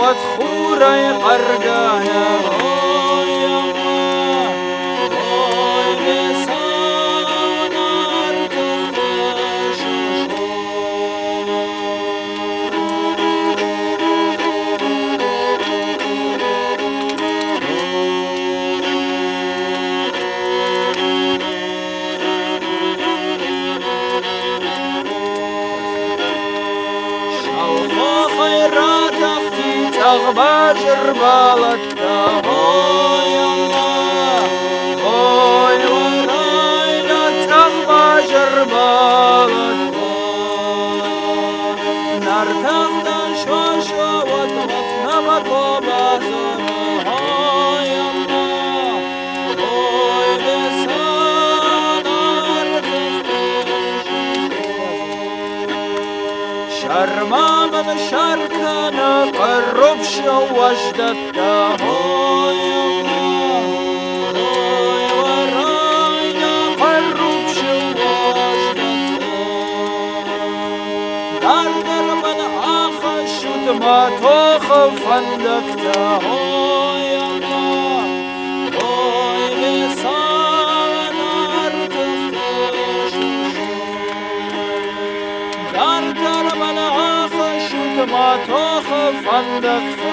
وتخوري قرقانه прожервала وجدتك هاي هاي وراينا قرب شو الله دار درب الآخر شو تخف عندك دار درب الآخر شو تما تخف عندك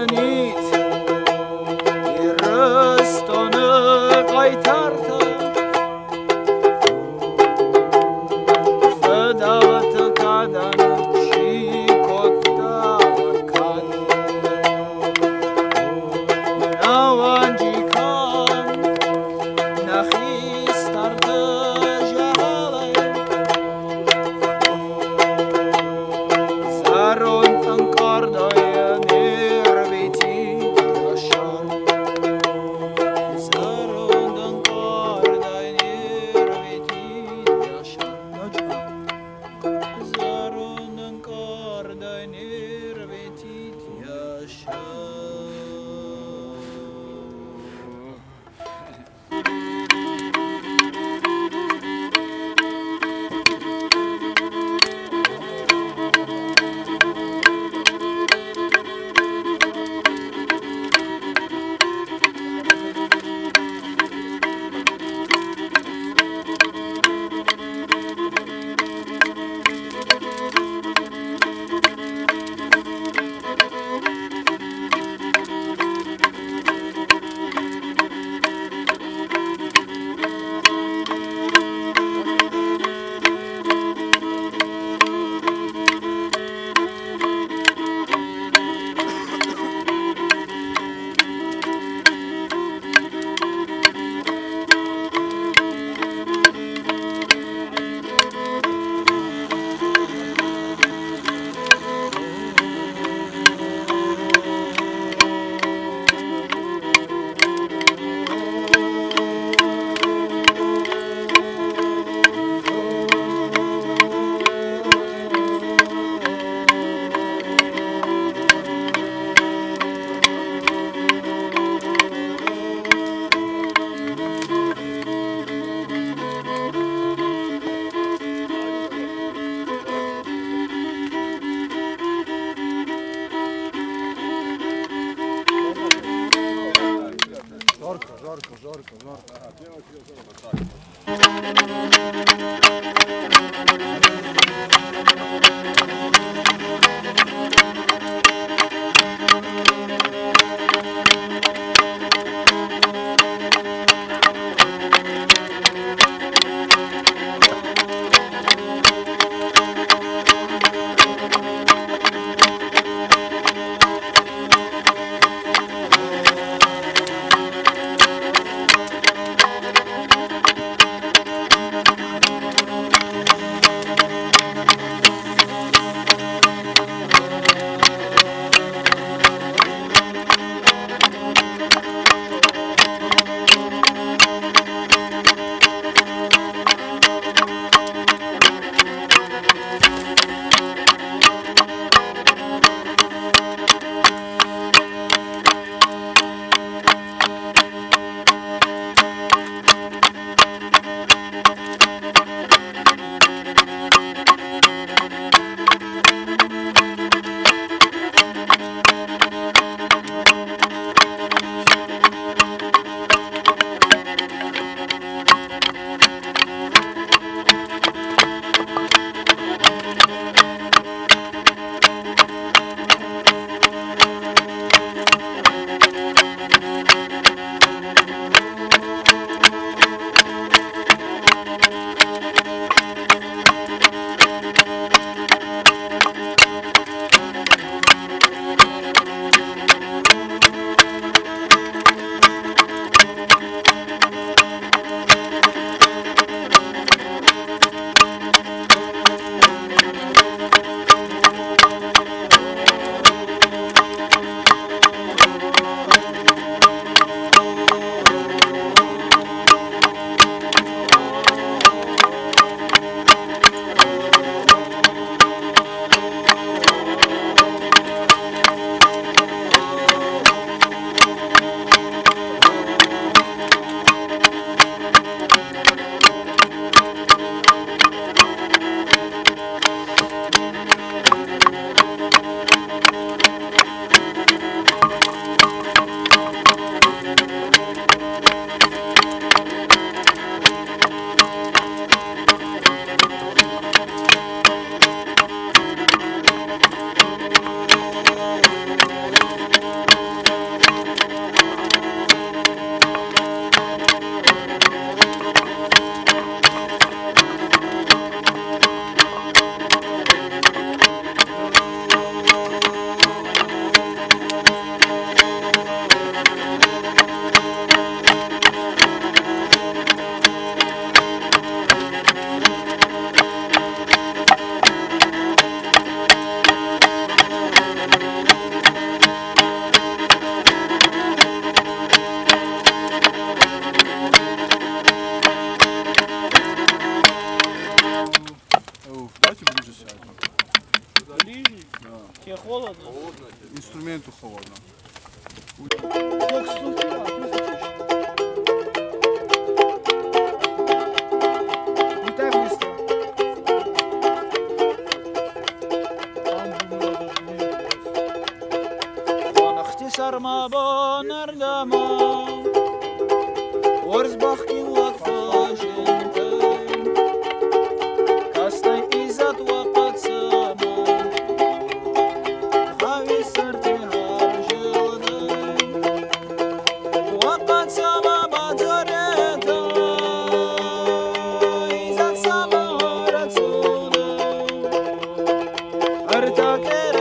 Anthony. quiero.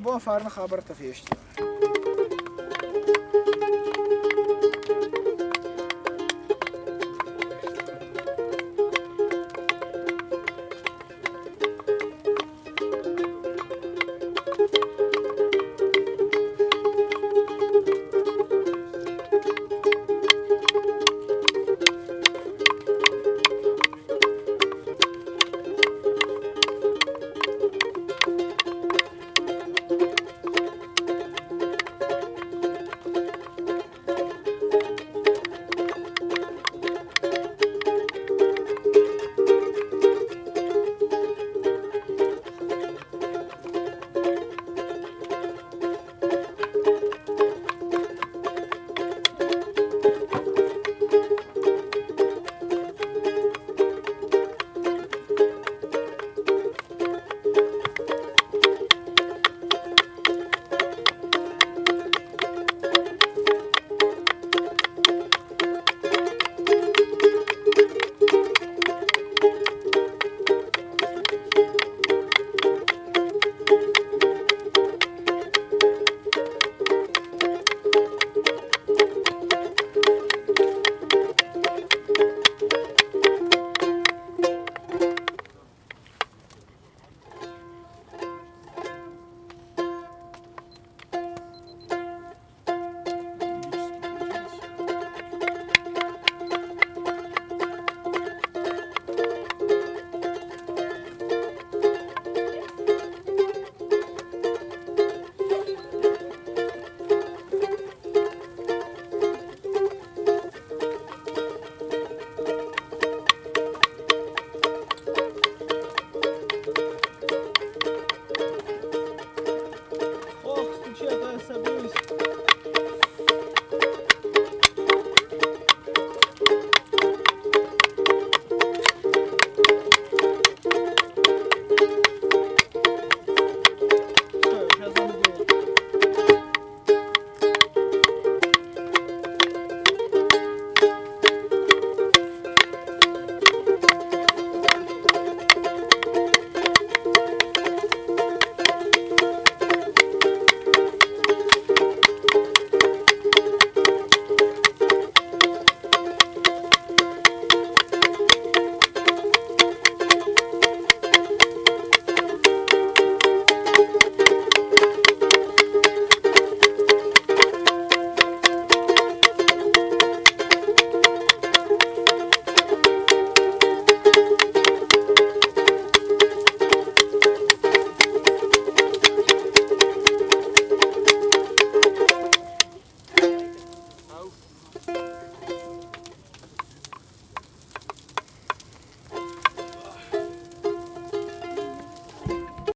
boa forma, Robert Fisch.